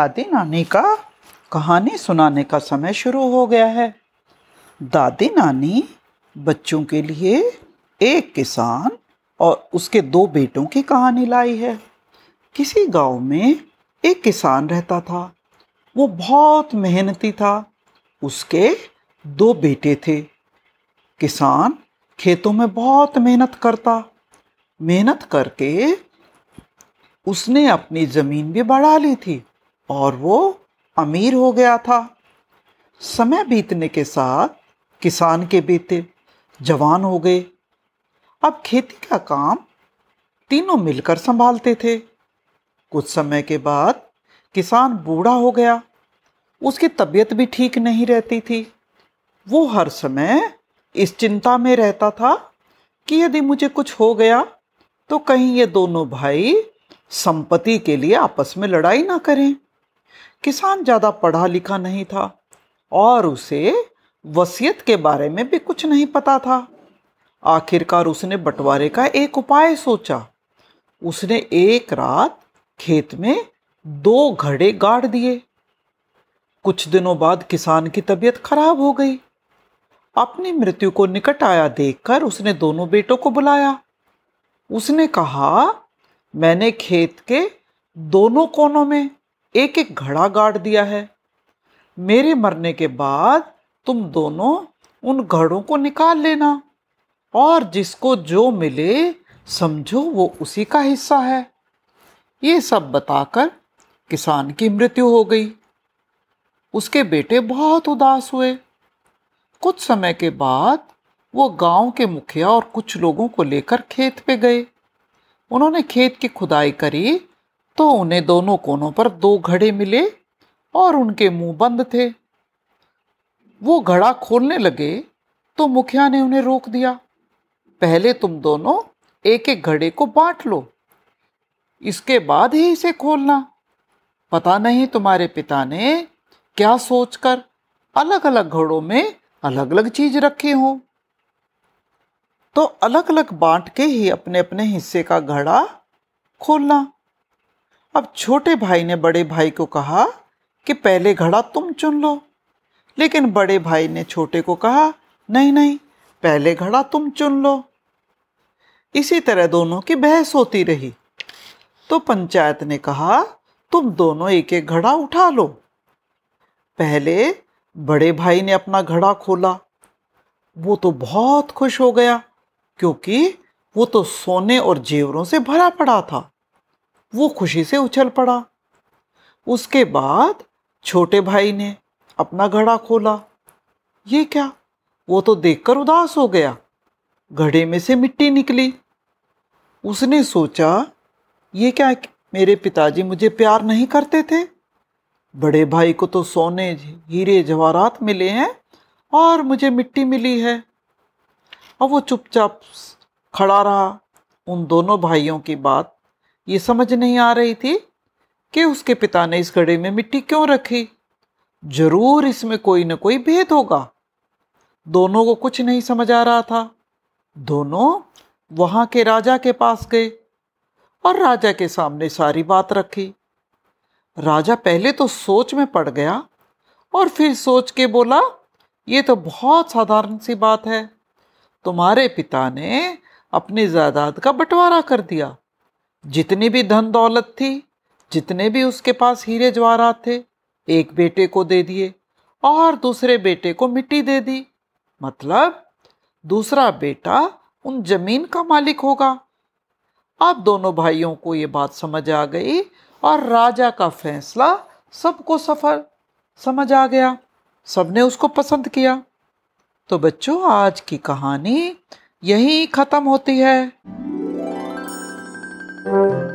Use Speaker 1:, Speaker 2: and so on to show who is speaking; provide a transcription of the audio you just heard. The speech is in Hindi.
Speaker 1: दादी नानी का कहानी सुनाने का समय शुरू हो गया है। दादी नानी बच्चों के लिए एक किसान और उसके दो बेटों की कहानी लाई है। किसी गाँव में एक किसान रहता था। वो बहुत मेहनती था। उसके दो बेटे थे। किसान खेतों में बहुत मेहनत करता। मेहनत करके उसने अपनी ज़मीन भी बढ़ा ली थी। और वो अमीर हो गया था। समय बीतने के साथ किसान के बेटे जवान हो गए। अब खेती का काम तीनों मिलकर संभालते थे। कुछ समय के बाद किसान बूढ़ा हो गया। उसकी तबीयत भी ठीक नहीं रहती थी। वो हर समय इस चिंता में रहता था कि यदि मुझे कुछ हो गया तो कहीं ये दोनों भाई संपत्ति के लिए आपस में लड़ाई ना करें। किसान ज़्यादा पढ़ा लिखा नहीं था और उसे वसीयत के बारे में भी कुछ नहीं पता था। आखिरकार उसने बंटवारे का एक उपाय सोचा। उसने एक रात खेत में दो घड़े गाड़ दिए। कुछ दिनों बाद किसान की तबीयत खराब हो गई। अपनी मृत्यु को निकट आया देखकर उसने दोनों बेटों को बुलाया। उसने कहा, मैंने खेत के दोनों कोनों में एक एक घड़ा गाड़ दिया है। मेरे मरने के बाद तुम दोनों उन घड़ों को निकाल लेना और जिसको जो मिले समझो वो उसी का हिस्सा है। ये सब बताकर किसान की मृत्यु हो गई। उसके बेटे बहुत उदास हुए। कुछ समय के बाद वो गाँव के मुखिया और कुछ लोगों को लेकर खेत पे गए। उन्होंने खेत की खुदाई करी तो उन्हें दोनों कोनों पर दो घड़े मिले और उनके मुँह बंद थे। वो घड़ा खोलने लगे तो मुखिया ने उन्हें रोक दिया। पहले तुम दोनों एक एक घड़े को बांट लो, इसके बाद ही इसे खोलना। पता नहीं तुम्हारे पिता ने क्या सोचकर अलग अलग घड़ों में अलग अलग चीज़ रखी हो। तो अलग अलग बांट के ही अपने अपने हिस्से का घड़ा खोलना। अब छोटे भाई ने बड़े भाई को कहा कि पहले घड़ा तुम चुन लो। लेकिन बड़े भाई ने छोटे को कहा, नहीं नहीं, पहले घड़ा तुम चुन लो। इसी तरह दोनों की बहस होती रही। तो पंचायत ने कहा, तुम दोनों एक एक घड़ा उठा लो। पहले बड़े भाई ने अपना घड़ा खोला। वो तो बहुत खुश हो गया, क्योंकि वो तो सोने और जेवरों से भरा पड़ा था। वो खुशी से उछल पड़ा। उसके बाद छोटे भाई ने अपना घड़ा खोला। ये क्या? वो तो देखकर उदास हो गया। घड़े में से मिट्टी निकली। उसने सोचा, ये क्या मेरे पिताजी मुझे प्यार नहीं करते थे? बड़े भाई को तो सोने, हीरे, जवाहरात मिले हैं और मुझे मिट्टी मिली है। अब वो चुपचाप खड़ा रहा। उन दोनों भाइयों की बात ये समझ नहीं आ रही थी कि उसके पिता ने इस घड़े में मिट्टी क्यों रखी। ज़रूर इसमें कोई ना कोई भेद होगा। दोनों को कुछ नहीं समझ आ रहा था। दोनों वहाँ के राजा के पास गए और राजा के सामने सारी बात रखी। राजा पहले तो सोच में पड़ गया और फिर सोच के बोला, ये तो बहुत साधारण सी बात है। तुम्हारे पिता ने अपनी जायदाद का बंटवारा कर दिया। जितनी भी धन दौलत थी, जितने भी उसके पास हीरे जवाहरात थे, एक बेटे को दे दिए और दूसरे बेटे को मिट्टी दे दी। मतलब दूसरा बेटा उन ज़मीन का मालिक होगा। अब दोनों भाइयों को ये बात समझ आ गई और राजा का फैसला सबको सफल समझ आ गया। सबने उसको पसंद किया। तो बच्चों, आज की कहानी यही ख़त्म होती है। Thank you.